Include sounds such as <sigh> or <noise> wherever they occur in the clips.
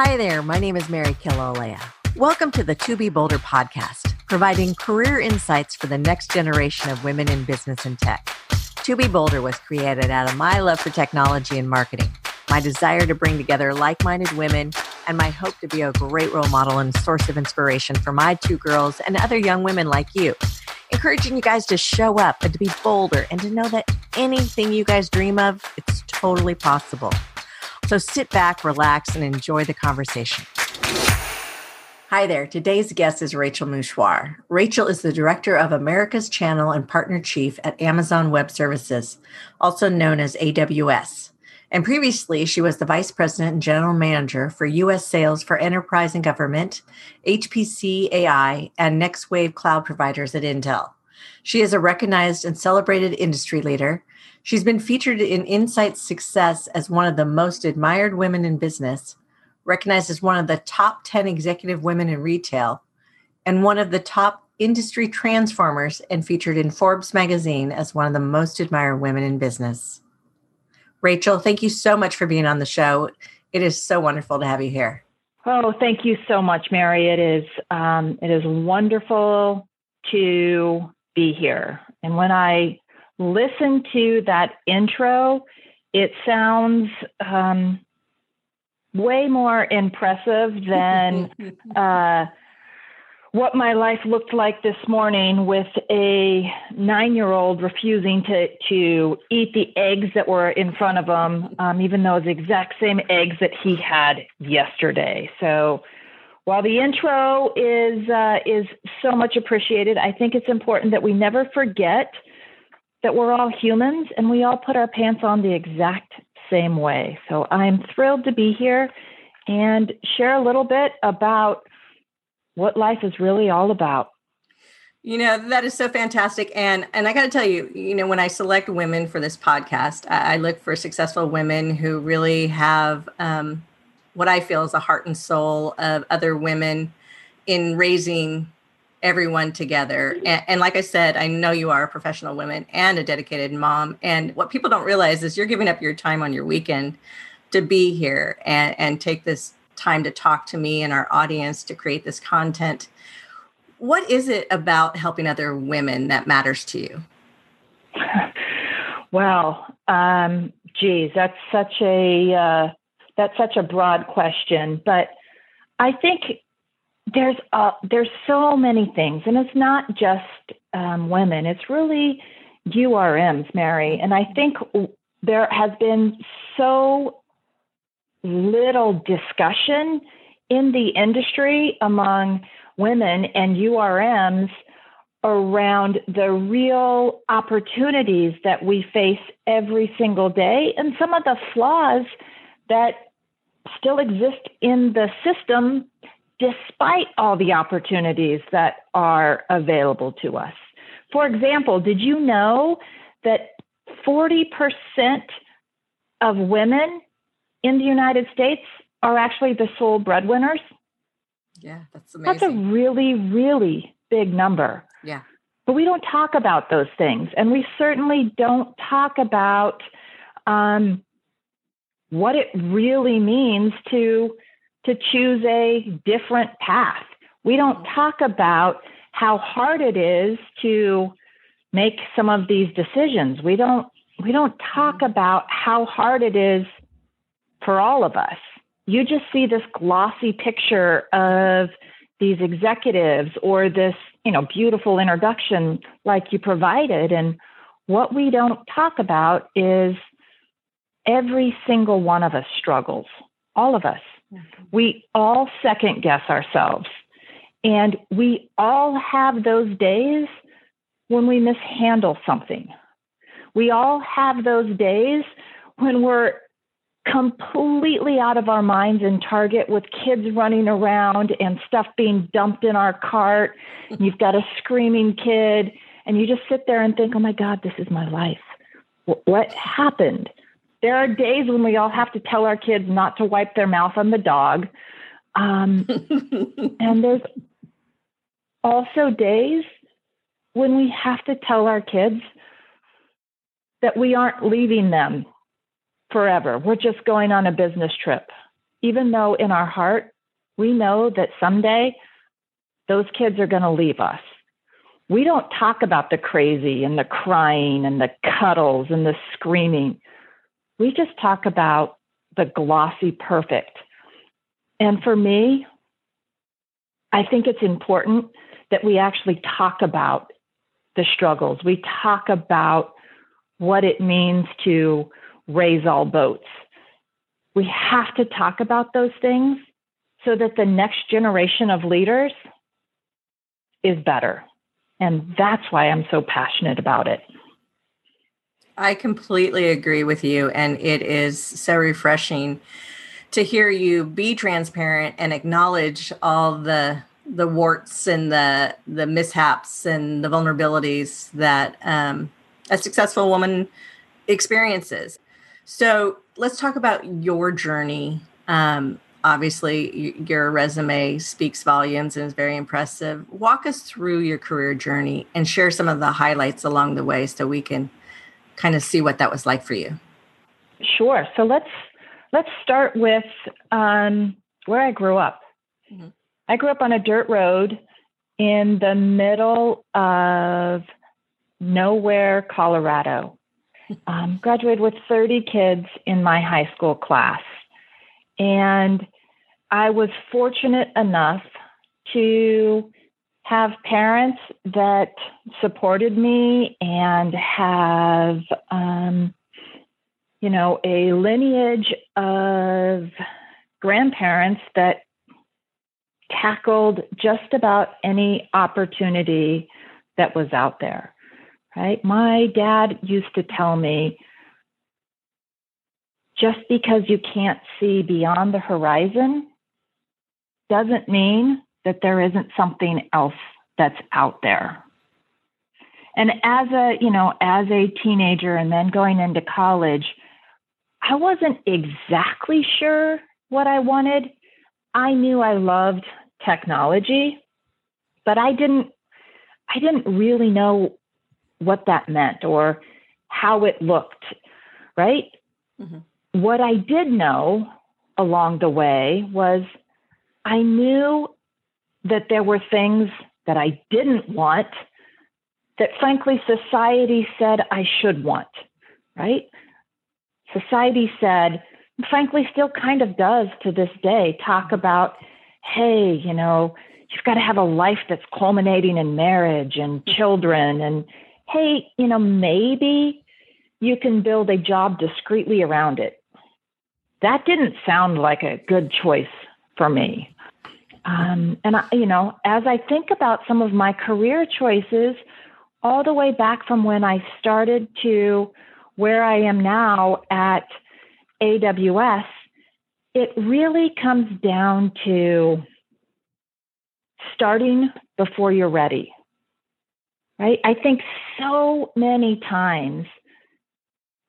Hi there, my name is Mary Killelea. Welcome to the To Be Bolder podcast, providing career insights for the next generation of women in business and tech. To Be Bolder was created out of my love for technology and marketing, my desire to bring together like minded women, and my hope to be a great role model and source of inspiration for my two girls and other young women like you. Encouraging you guys to show up and to be bolder and to know that anything you guys dream of, it's totally possible. So sit back, relax, and enjoy the conversation. Hi there. Today's guest is Rachel Mushahwar. Rachel is the director of America's Channel and partner chief at Amazon Web Services, also known as AWS. And previously, she was the vice president and general manager for U.S. sales for enterprise and government, HPC AI, and Next Wave cloud providers at Intel. She is a recognized and celebrated industry leader. She's been featured in Insight success as one of the most admired women in business recognized as one of the top 10 executive women in retail and one of the top industry transformers and featured in Forbes magazine as one of the most admired women in business. Rachel, thank you so much for being on the show. It is so wonderful to have you here. Oh, thank you so much, Mary. It is um, it is wonderful to be here. And when I listen to that intro, it sounds um, way more impressive than <laughs> uh, what my life looked like this morning with a nine year old refusing to, to eat the eggs that were in front of him, um, even the exact same eggs that he had yesterday. So while the intro is, uh, is so much appreciated, I think it's important that we never forget that we're all humans and we all put our pants on the exact same way. So I'm thrilled to be here and share a little bit about what life is really all about. You know, that is so fantastic. And and I gotta tell you, you know, when I select women for this podcast, I, I look for successful women who really have um, what I feel is the heart and soul of other women in raising everyone together. And, and, like I said, I know you are a professional woman and a dedicated mom. And what people don't realize is you're giving up your time on your weekend to be here and, and take this time to talk to me and our audience to create this content. What is it about helping other women that matters to you? <laughs> Well, um, geez, that's such a uh, that's such a broad question, but I think there's uh, there's so many things, and it's not just um, women. It's really URMs, Mary. And I think there has been so little discussion in the industry among women and URMs around the real opportunities that we face every single day and some of the flaws that still exist in the system despite all the opportunities that are available to us. For example, did you know that 40% of women in the United States are actually the sole breadwinners? Yeah, that's amazing. That's a really, really big number. Yeah. But we don't talk about those things. And we certainly don't talk about um, what it really means to to choose a different path. We don't mm-hmm. talk about how hard it is to make some of these decisions. We don't we don't talk mm-hmm. about how hard it is for all of us. You just see this glossy picture of these executives or this, you know, beautiful introduction like you provided and what we don't talk about is every single one of us struggles. All of us. We all second guess ourselves. And we all have those days when we mishandle something. We all have those days when we're completely out of our minds in Target with kids running around and stuff being dumped in our cart. <laughs> You've got a screaming kid, and you just sit there and think, oh my God, this is my life. What happened? There are days when we all have to tell our kids not to wipe their mouth on the dog. Um, <laughs> and there's also days when we have to tell our kids that we aren't leaving them forever. We're just going on a business trip. even though in our heart, we know that someday those kids are going to leave us. We don't talk about the crazy and the crying and the cuddles and the screaming. We just talk about the glossy perfect. And for me, I think it's important that we actually talk about the struggles. We talk about what it means to raise all boats. We have to talk about those things so that the next generation of leaders is better. And that's why I'm so passionate about it. I completely agree with you. And it is so refreshing to hear you be transparent and acknowledge all the the warts and the the mishaps and the vulnerabilities that um, a successful woman experiences. So let's talk about your journey. Um, obviously, your resume speaks volumes and is very impressive. Walk us through your career journey and share some of the highlights along the way so we can kind of see what that was like for you. Sure. So let's let's start with um, where I grew up. Mm-hmm. I grew up on a dirt road in the middle of nowhere, Colorado. <laughs> Um, graduated with 30 kids in my high school class. And I was fortunate enough to have parents that supported me and have, um, you know, a lineage of grandparents that tackled just about any opportunity that was out there, right? My dad used to tell me just because you can't see beyond the horizon doesn't mean that there isn't something else that's out there. And as a, you know, as a teenager and then going into college, I wasn't exactly sure what I wanted. I knew I loved technology, but I didn't I didn't really know what that meant or how it looked, right? Mm-hmm. What I did know along the way was I knew that there were things that I didn't want that frankly society said I should want, right? Society said, frankly, still kind of does to this day, talk about hey, you know, you've got to have a life that's culminating in marriage and children. And hey, you know, maybe you can build a job discreetly around it. That didn't sound like a good choice for me. Um, and, I, you know, as I think about some of my career choices, all the way back from when I started to where I am now at AWS, it really comes down to starting before you're ready. Right? I think so many times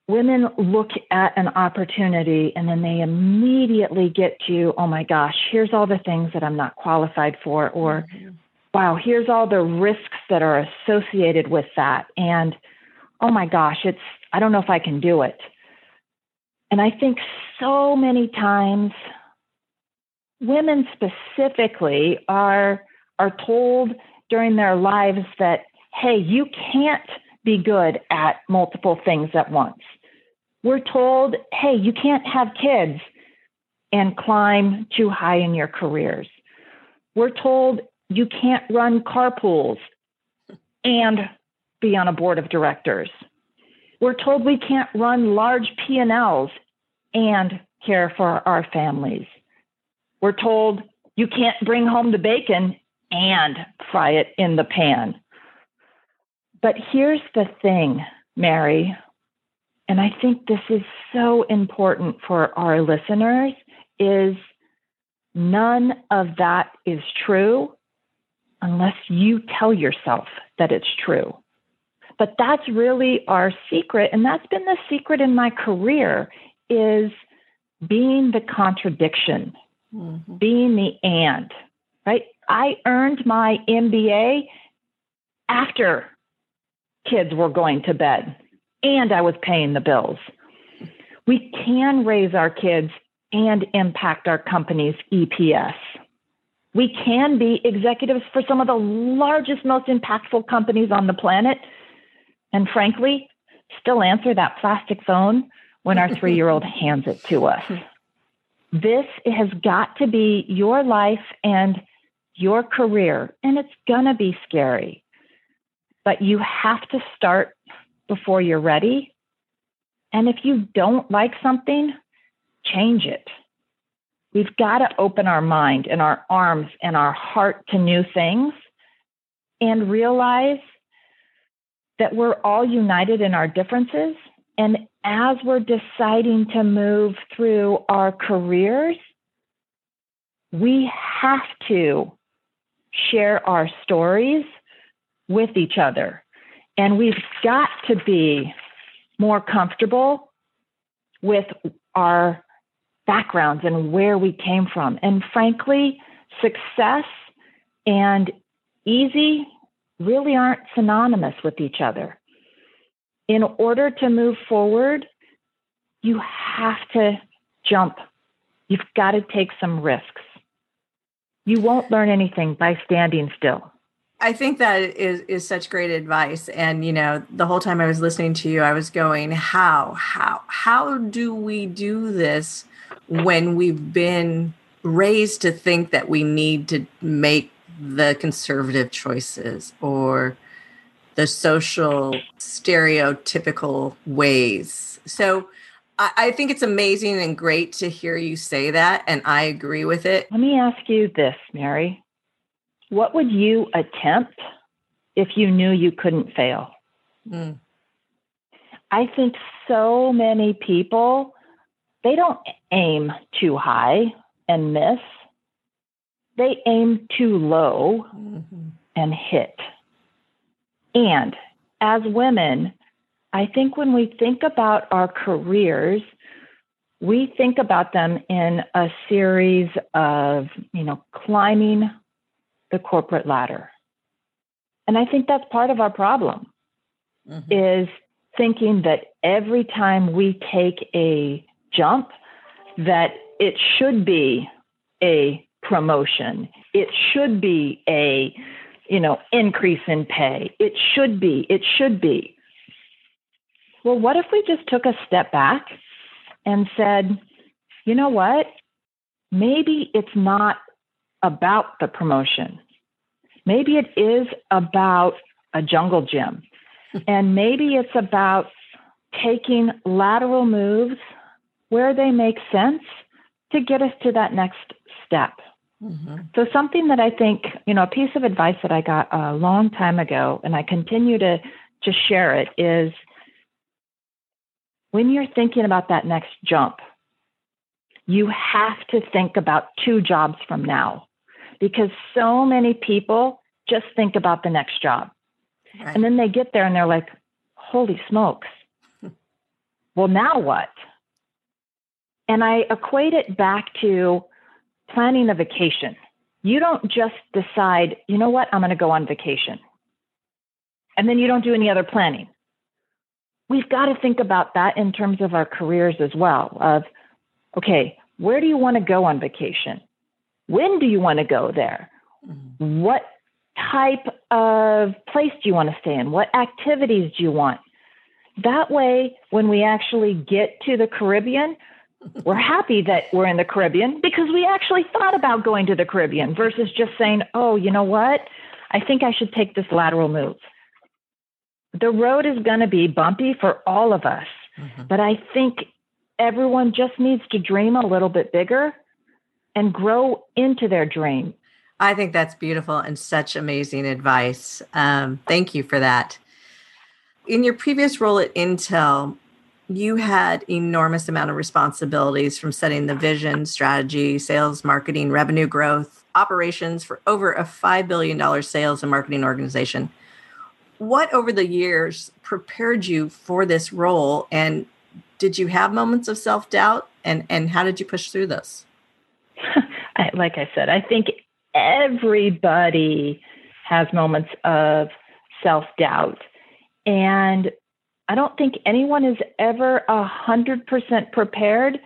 women look at an opportunity and then they immediately get to, oh my gosh, here's all the things that I'm not qualified for, or mm-hmm. wow, here's all the risks that are associated with that. And oh my gosh, it's, I don't know if I can do it. And I think so many times women specifically are are told during their lives that hey, you can't be good at multiple things at once. We're told, hey, you can't have kids and climb too high in your careers. We're told you can't run carpools and be on a board of directors. We're told we can't run large P&Ls and care for our families. We're told you can't bring home the bacon and fry it in the pan. But here's the thing, Mary, and I think this is so important for our listeners is none of that is true unless you tell yourself that it's true. But that's really our secret. And that's been the secret in my career is being the contradiction, mm-hmm. being the and, right? I earned my MBA after kids were going to bed and I was paying the bills. We can raise our kids and impact our company's EPS. We can be executives for some of the largest, most impactful companies on the planet. And frankly, still answer that plastic phone when our three year old <laughs> hands it to us. This has got to be your life and your career, and it's going to be scary. But you have to start before you're ready. And if you don't like something, change it. We've got to open our mind and our arms and our heart to new things and realize that we're all united in our differences. And as we're deciding to move through our careers, we have to share our stories with each other. And we've got to be more comfortable with our backgrounds and where we came from. And frankly, success and easy really aren't synonymous with each other. In order to move forward, you have to jump. You've got to take some risks. You won't learn anything by standing still. I think that is is such great advice and you know the whole time I was listening to you I was going how how how do we do this when we've been raised to think that we need to make the conservative choices or the social stereotypical ways. So I, I, think it's amazing and great to hear you say that, and I agree with it. Let me ask you this, Mary. What would you attempt if you knew you couldn't fail? Mm. I think so many people they don't aim too high and miss they aim too low mm-hmm. and hit. And as women, I think when we think about our careers, we think about them in a series of, you know, climbing the corporate ladder. And I think that's part of our problem mm-hmm. is thinking that every time we take a jump that it should be a promotion. It should be a, you know, increase in pay. It should be, it should be. Well, what if we just took a step back and said, you know what? Maybe it's not about the promotion. Maybe it is about a jungle gym. <laughs> and maybe it's about taking lateral moves where they make sense to get us to that next step. Mm-hmm. So, something that I think, you know, a piece of advice that I got a long time ago, and I continue to, to share it, is when you're thinking about that next jump, you have to think about two jobs from now because so many people just think about the next job. Right. And then they get there and they're like, holy smokes. <laughs> well, now what? And I equate it back to planning a vacation. You don't just decide, you know what, I'm going to go on vacation. And then you don't do any other planning. We've got to think about that in terms of our careers as well of okay, where do you want to go on vacation? When do you want to go there? Mm-hmm. What type of place do you want to stay in? What activities do you want? That way, when we actually get to the Caribbean, <laughs> we're happy that we're in the Caribbean because we actually thought about going to the Caribbean versus just saying, oh, you know what? I think I should take this lateral move. The road is going to be bumpy for all of us, mm-hmm. but I think everyone just needs to dream a little bit bigger and grow into their dream. I think that's beautiful and such amazing advice. Um, thank you for that. In your previous role at Intel, you had enormous amount of responsibilities from setting the vision strategy sales marketing revenue growth operations for over a $5 billion sales and marketing organization what over the years prepared you for this role and did you have moments of self-doubt and and how did you push through this <laughs> like i said i think everybody has moments of self-doubt and I don't think anyone is ever a hundred percent prepared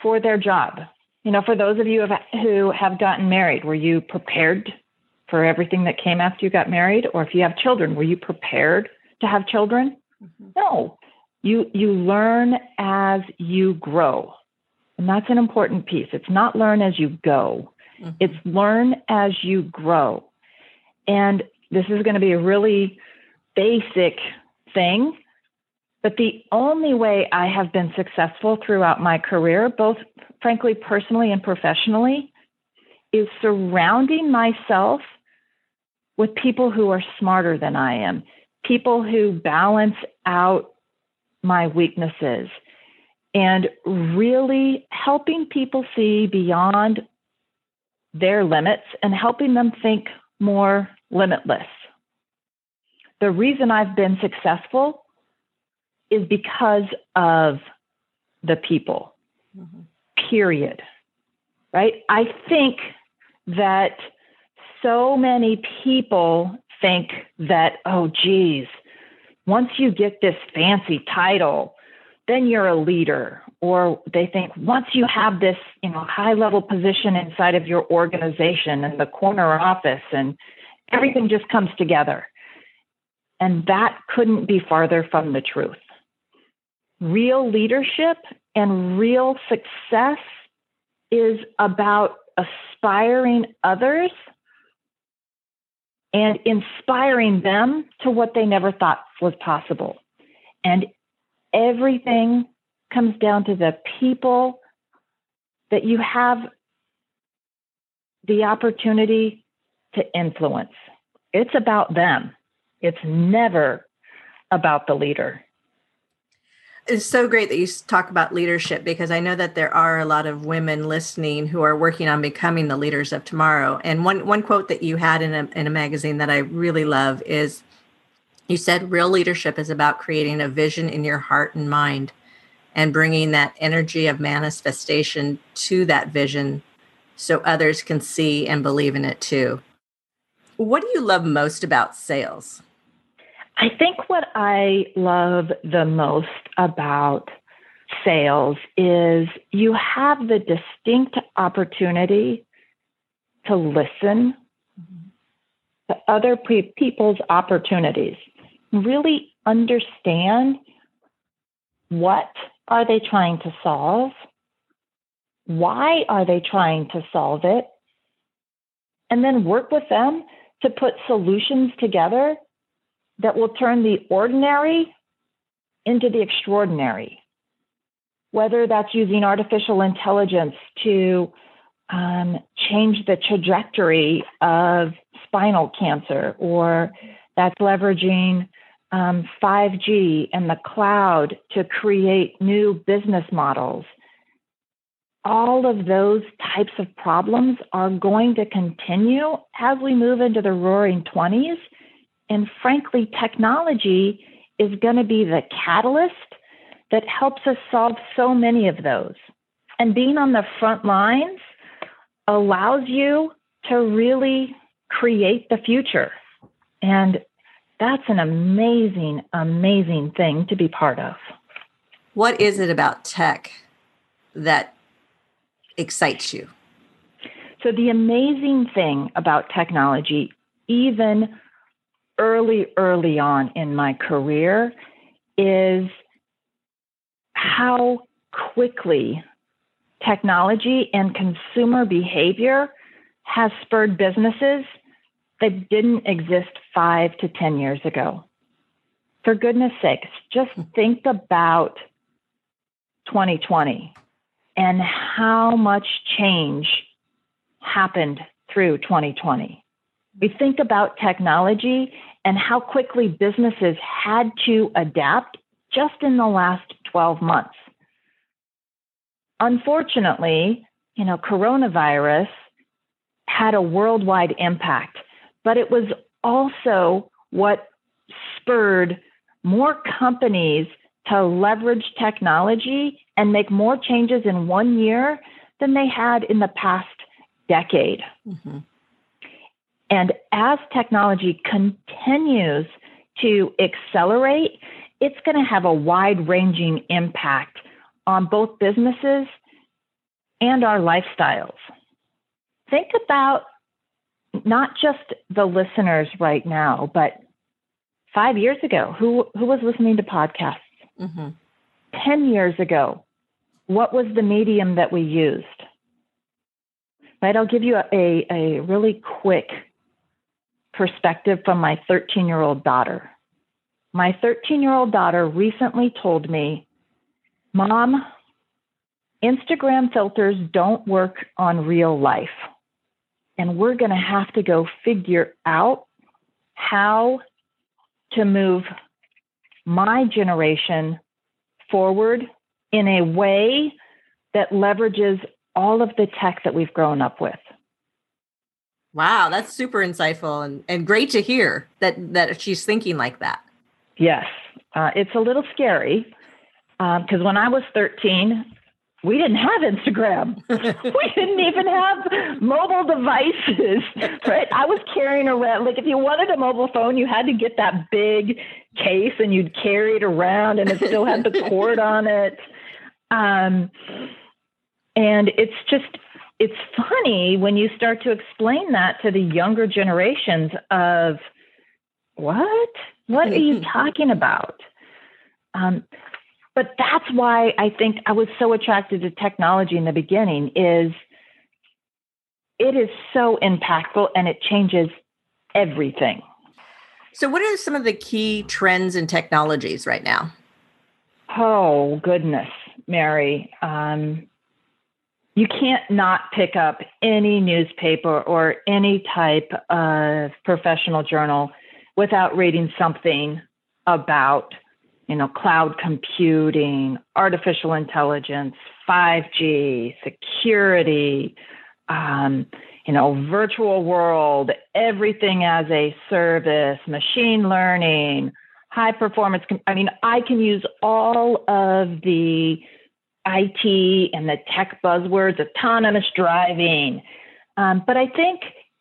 for their job. You know, for those of you who have gotten married, were you prepared for everything that came after you got married? Or if you have children, were you prepared to have children? Mm-hmm. No. You you learn as you grow. And that's an important piece. It's not learn as you go. Mm-hmm. It's learn as you grow. And this is going to be a really basic thing, but the only way I have been successful throughout my career, both frankly personally and professionally, is surrounding myself with people who are smarter than I am, people who balance out my weaknesses, and really helping people see beyond their limits and helping them think more limitless. The reason I've been successful is because of the people, mm-hmm. period. Right? I think that so many people think that, oh, geez, once you get this fancy title, then you're a leader. Or they think once you have this, you know, high level position inside of your organization and the corner office and everything just comes together. And that couldn't be farther from the truth. Real leadership and real success is about aspiring others and inspiring them to what they never thought was possible. And everything comes down to the people that you have the opportunity to influence. It's about them, it's never about the leader it's so great that you talk about leadership because I know that there are a lot of women listening who are working on becoming the leaders of tomorrow. And one one quote that you had in a in a magazine that I really love is you said real leadership is about creating a vision in your heart and mind and bringing that energy of manifestation to that vision so others can see and believe in it too. What do you love most about sales? I think what I love the most about sales is you have the distinct opportunity to listen mm-hmm. to other pe- people's opportunities, really understand what are they trying to solve, why are they trying to solve it, and then work with them to put solutions together that will turn the ordinary into the extraordinary. Whether that's using artificial intelligence to um, change the trajectory of spinal cancer, or that's leveraging um, 5G and the cloud to create new business models. All of those types of problems are going to continue as we move into the roaring 20s and frankly, technology is going to be the catalyst that helps us solve so many of those. And being on the front lines allows you to really create the future. And that's an amazing, amazing thing to be part of. What is it about tech that excites you? So, the amazing thing about technology, even early, early on in my career is how quickly technology and consumer behavior has spurred businesses that didn't exist five to 10 years ago. For goodness sakes, just think about 2020 and how much change happened through 2020. We think about technology and how quickly businesses had to adapt just in the last 12 months. Unfortunately, you know, coronavirus had a worldwide impact, but it was also what spurred more companies to leverage technology and make more changes in one year than they had in the past decade. Mm-hmm. And as technology continues to accelerate, it's going to have a wide ranging impact on both businesses and our lifestyles. Think about not just the listeners right now, but five years ago, who, who was listening to podcasts? Mm-hmm. 10 years ago, what was the medium that we used? Right, I'll give you a, a, a really quick perspective from my 13 year old daughter. My 13 year old daughter recently told me, Mom, Instagram filters don't work on real life. And we're going to have to go figure out how to move my generation forward in a way that leverages all of the tech that we've grown up with. Wow, that's super insightful and, and great to hear that that she's thinking like that. Yes, uh, it's a little scary because um, when I was 13, we didn't have Instagram. <laughs> we didn't even have mobile devices, right? I was carrying around, like, if you wanted a mobile phone, you had to get that big case and you'd carry it around and it still had the cord on it. Um, and it's just, it's funny when you start to explain that to the younger generations of what? What are you <laughs> talking about? Um, but that's why I think I was so attracted to technology in the beginning is it is so impactful and it changes everything. So what are some of the key trends in technologies right now? Oh goodness, Mary. Um, you can't not pick up any newspaper or any type of professional journal without reading something about you know, cloud computing, artificial intelligence, 5G, security, um, you know, virtual world, everything as a service, machine learning, high performance. I mean, I can use all of the IT and the tech buzzwords, autonomous driving. Um, but I think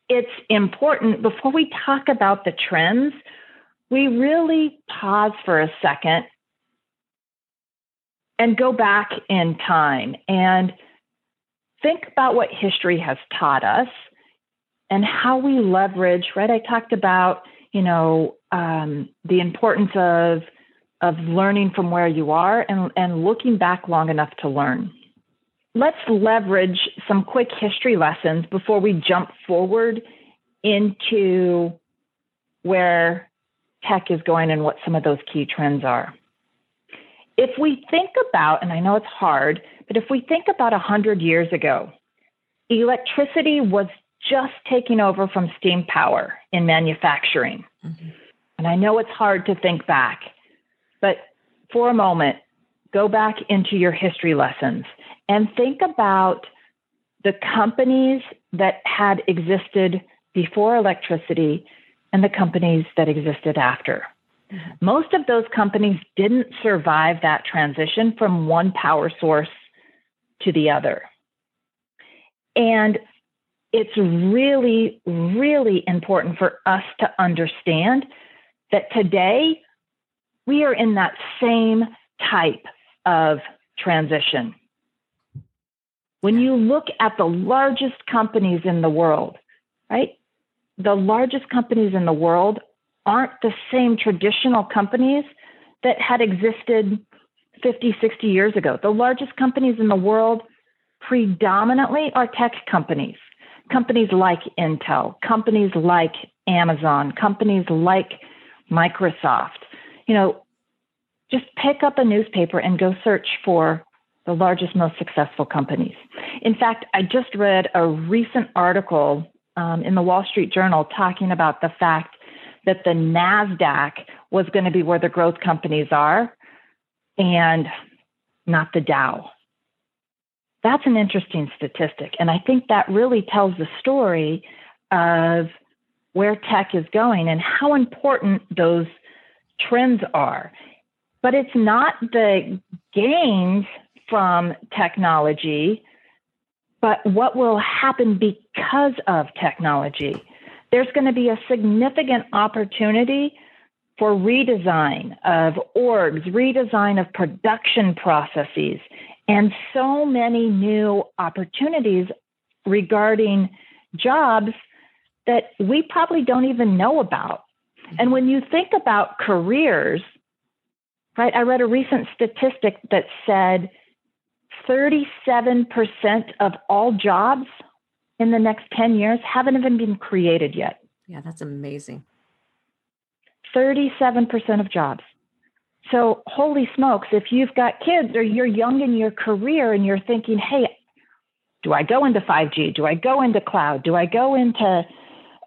it's important before we talk about the trends we really pause for a second and go back in time and think about what history has taught us and how we leverage right i talked about you know um, the importance of of learning from where you are and, and looking back long enough to learn. Let's leverage some quick history lessons before we jump forward into where tech is going and what some of those key trends are. If we think about, and I know it's hard, but if we think about 100 years ago, electricity was just taking over from steam power in manufacturing. Mm-hmm. And I know it's hard to think back, but for a moment, go back into your history lessons and think about the companies that had existed before electricity and the companies that existed after. Mm-hmm. Most of those companies didn't survive that transition from one power source to the other. And it's really, really important for us to understand that today we are in that same type of transition. When you look at the largest companies in the world, right? The largest companies in the world aren't the same traditional companies that had existed 50, 60 years ago. The largest companies in the world predominantly are tech companies, companies like Intel, companies like Amazon, companies like Microsoft. You know, just pick up a newspaper and go search for the largest, most successful companies. In fact, I just read a recent article um, in the Wall Street Journal talking about the fact that the NASDAQ was going to be where the growth companies are and not the Dow. That's an interesting statistic. And I think that really tells the story of where tech is going and how important those trends are. But it's not the gains from technology but what will happen because of technology? There's going to be a significant opportunity for redesign of orgs, redesign of production processes, and so many new opportunities regarding jobs that we probably don't even know about. And when you think about careers, right, I read a recent statistic that said 37% of all jobs in the next 10 years haven't even been created yet. Yeah, that's amazing. 37% of jobs. So, holy smokes, if you've got kids or you're young in your career and you're thinking, hey, do I go into 5G? Do I go into cloud? Do I go into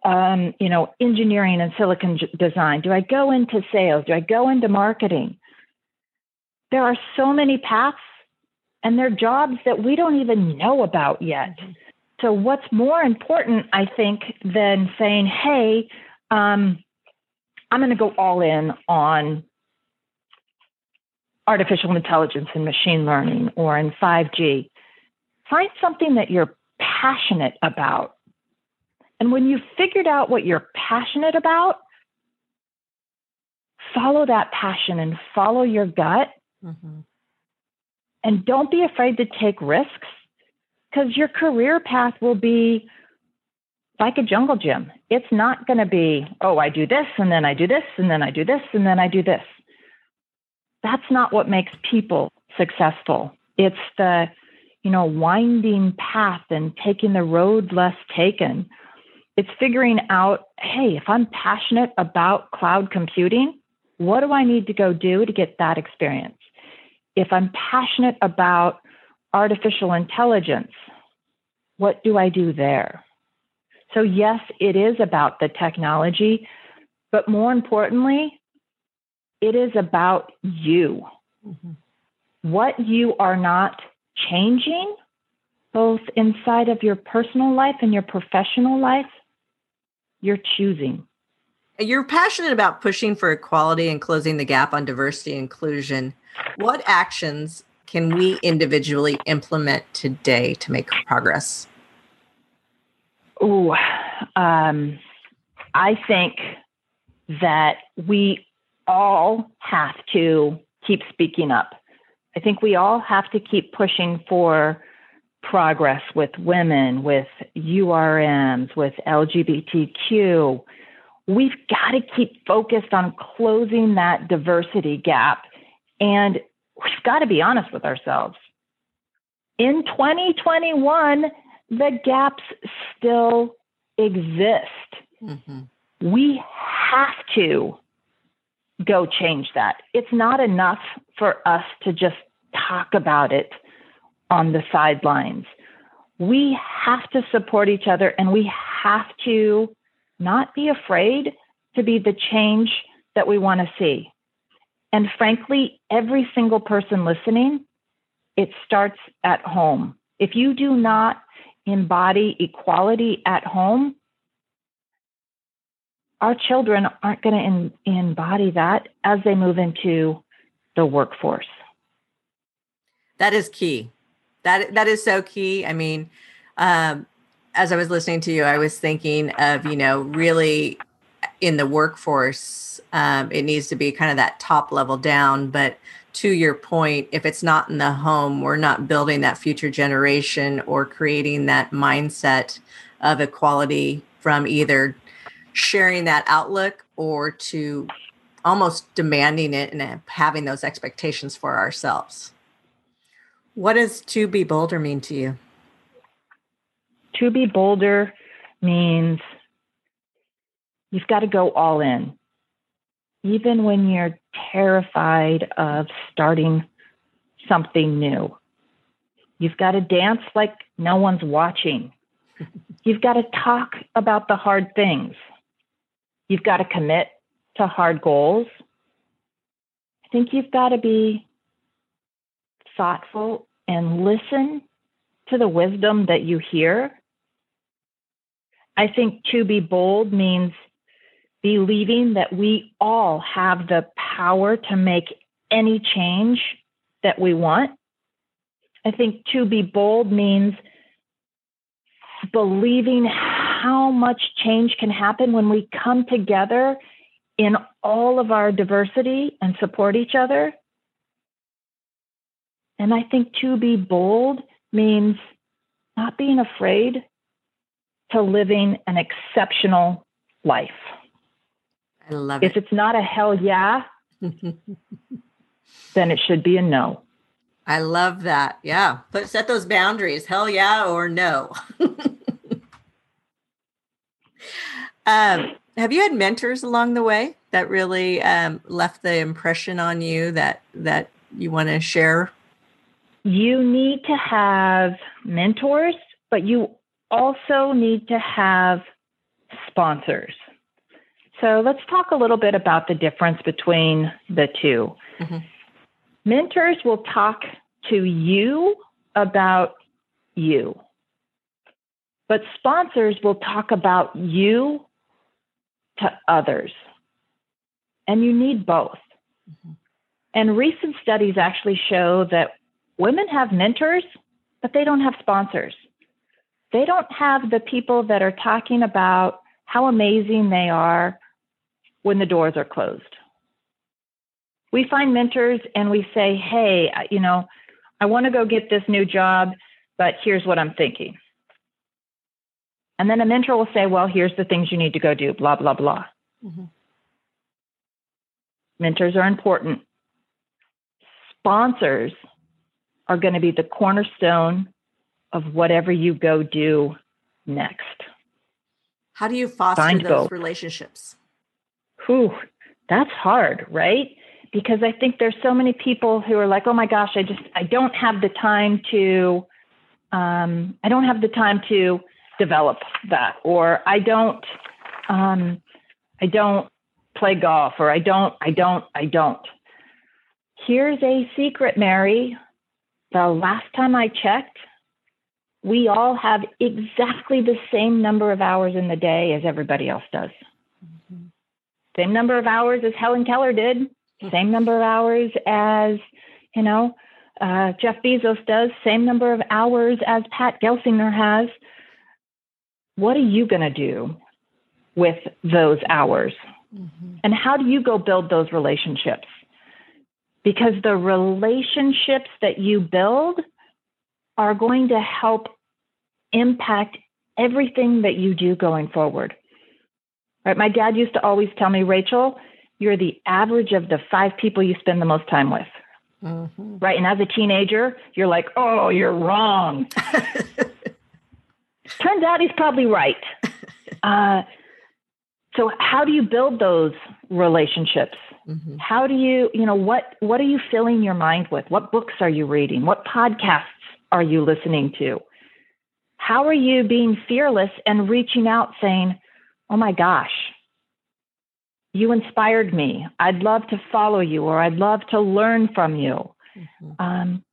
um, you know, engineering and silicon design? Do I go into sales? Do I go into marketing? There are so many paths and they're jobs that we don't even know about yet. So, what's more important, I think, than saying, hey, um, I'm going to go all in on artificial intelligence and machine learning or in 5G. Find something that you're passionate about. And when you've figured out what you're passionate about, follow that passion and follow your gut. Mm-hmm. And don't be afraid to take risks because your career path will be like a jungle gym. It's not going to be, oh, I do this and then I do this and then I do this and then I do this. That's not what makes people successful. It's the, you know, winding path and taking the road less taken. It's figuring out, hey, if I'm passionate about cloud computing, what do I need to go do to get that experience? If I'm passionate about artificial intelligence, what do I do there? So, yes, it is about the technology, but more importantly, it is about you. Mm-hmm. What you are not changing, both inside of your personal life and your professional life, you're choosing. You're passionate about pushing for equality and closing the gap on diversity and inclusion. What actions can we individually implement today to make progress? Oh, um, I think that we all have to keep speaking up. I think we all have to keep pushing for progress with women, with URMs, with LGBTQ. We've got to keep focused on closing that diversity gap. And we've got to be honest with ourselves. In 2021, the gaps still exist. Mm-hmm. We have to go change that. It's not enough for us to just talk about it on the sidelines. We have to support each other and we have to not be afraid to be the change that we want to see. And frankly, every single person listening, it starts at home. If you do not embody equality at home, our children aren't going to embody that as they move into the workforce. That is key. That that is so key. I mean, um, as I was listening to you, I was thinking of you know really in the workforce, um, it needs to be kind of that top level down, but to your point, if it's not in the home, we're not building that future generation or creating that mindset of equality from either sharing that outlook or to almost demanding it and having those expectations for ourselves. What does to be bolder mean to you? To be bolder means you've got to go all in even when you're terrified of starting something new. You've got to dance like no one's watching. You've got to talk about the hard things. You've got to commit to hard goals. I think you've got to be thoughtful and listen to the wisdom that you hear. I think to be bold means believing that we all have the power to make any change that we want. I think to be bold means believing how much change can happen when we come together in all of our diversity and support each other. And I think to be bold means not being afraid to living an exceptional life. I love if it. If it's not a hell yeah, <laughs> then it should be a no. I love that. Yeah. But set those boundaries. Hell yeah or no. <laughs> um, have you had mentors along the way that really um, left the impression on you that that you want to share? You need to have mentors, but you also need to have sponsors. So let's talk a little bit about the difference between the 2 mm-hmm. Mentors will talk to you about you, but sponsors will talk about you to others. And you need both. Mm-hmm. And recent studies actually show that women have mentors, but they don't have sponsors. They don't have the people that are talking about how amazing they are when the doors are closed. We find mentors and we say, hey, you know, I want to go get this new job, but here's what I'm thinking. And then a mentor will say, well, here's the things you need to go do, blah, blah, blah. Mm-hmm. Mentors are important. Sponsors are going to be the cornerstone of whatever you go do next. How do you foster Find those relationships? Whew, that's hard, right? Because I think there's so many people who are like, oh my gosh, I just I don't have the time to um, I don't have the time to develop that, or I don't um, I don't play golf, or I don't I don't I don't. Here's a secret, Mary. The last time I checked, we all have exactly the same number of hours in the day as everybody else does. Same number of hours as Helen Keller did, same number of hours as, you know, uh, Jeff Bezos does, same number of hours as Pat Gelsinger has. What are you going to do with those hours? Mm-hmm. And how do you go build those relationships? Because the relationships that you build are going to help impact everything that you do going forward. Right? My dad used to always tell me, Rachel, you're the average of the five people you spend the most time with. Mm-hmm. Right. And as a teenager, you're like, oh, you're wrong. <laughs> Turns out he's probably right. <laughs> Uh, so how do you build those relationships? Mm-hmm. How do you, you know, what what are you filling your mind with? What books are you reading? What podcasts are you listening to? How are you being fearless and reaching out saying, "Oh my gosh, you inspired me. I'd love to follow you or I'd love to learn from you." Mm-hmm. Um,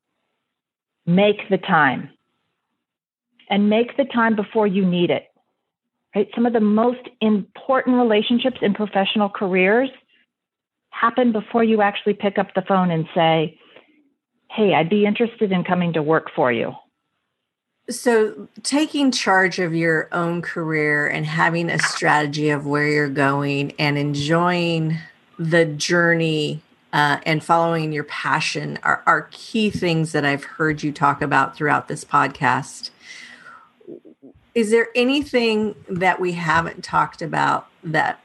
make the time and make the time before you need it. Right? Some of the most important relationships in professional careers happen before you actually pick up the phone and say, Hey, I'd be interested in coming to work for you. So, taking charge of your own career and having a strategy of where you're going and enjoying the journey uh, and following your passion are, are key things that I've heard you talk about throughout this podcast. Is there anything that we haven't talked about that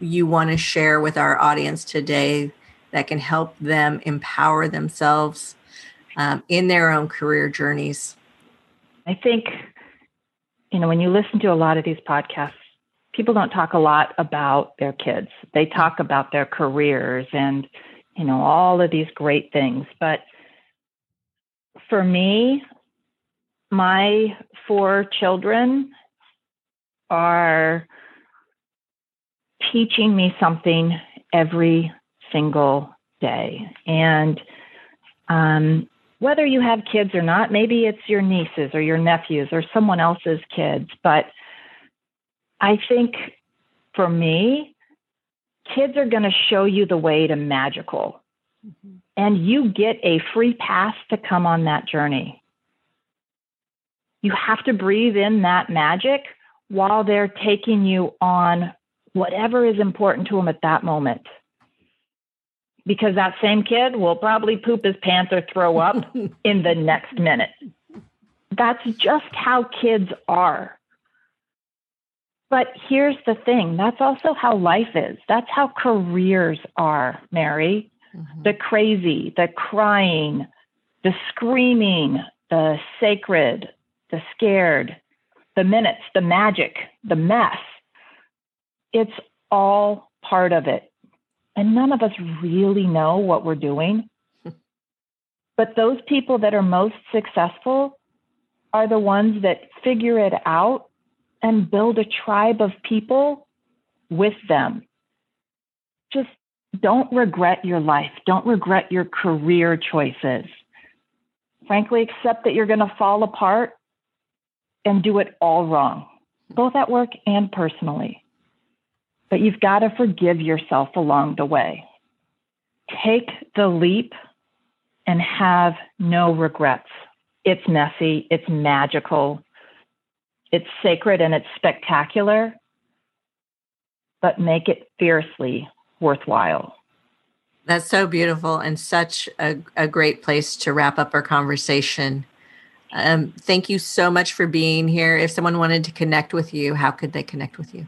you want to share with our audience today that can help them empower themselves um, in their own career journeys? I think, you know, when you listen to a lot of these podcasts, people don't talk a lot about their kids. They talk about their careers and, you know, all of these great things. But for me, my four children are teaching me something every single day. And um, whether you have kids or not, maybe it's your nieces or your nephews or someone else's kids, but I think for me, kids are going to show you the way to magical. Mm-hmm. And you get a free pass to come on that journey you have to breathe in that magic while they're taking you on whatever is important to them at that moment. Because that same kid will probably poop his pants or throw up <laughs> in the next minute. That's just how kids are. But here's the thing that's also how life is. That's how careers are, Mary. Mm-hmm. The crazy, the crying, the screaming, the sacred, the scared, the minutes, the magic, the mess. It's all part of it. And none of us really know what we're doing. <laughs> but those people that are most successful are the ones that figure it out and build a tribe of people with them. Just don't regret your life. Don't regret your career choices. Frankly, accept that you're going to fall apart and do it all wrong, both at work and personally. But you've got to forgive yourself along the way. Take the leap and have no regrets. It's messy, it's magical, it's sacred and it's spectacular, but make it fiercely worthwhile. That's so beautiful and such a, a great place to wrap up our conversation. Um, thank you so much for being here. If someone wanted to connect with you, how could they connect with you?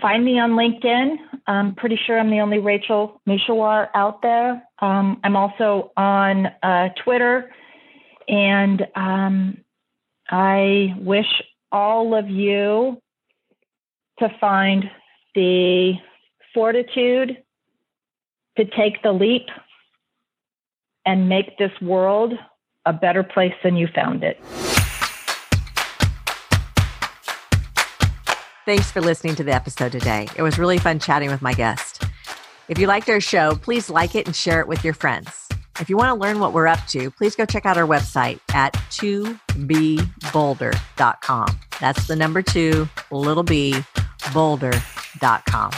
Find me on LinkedIn. I'm pretty sure I'm the only Rachel Mushahwar out there. Um, I'm also on uh, Twitter, and um, I wish all of you to find the fortitude to take the leap and make this world a better place than you found it. Thanks for listening to the episode today. It was really fun chatting with my guest. If you liked our show, please like it and share it with your friends. If you want to learn what we're up to, please go check out our website at 2bbolder.com. That's the number two, little b, bolder.com.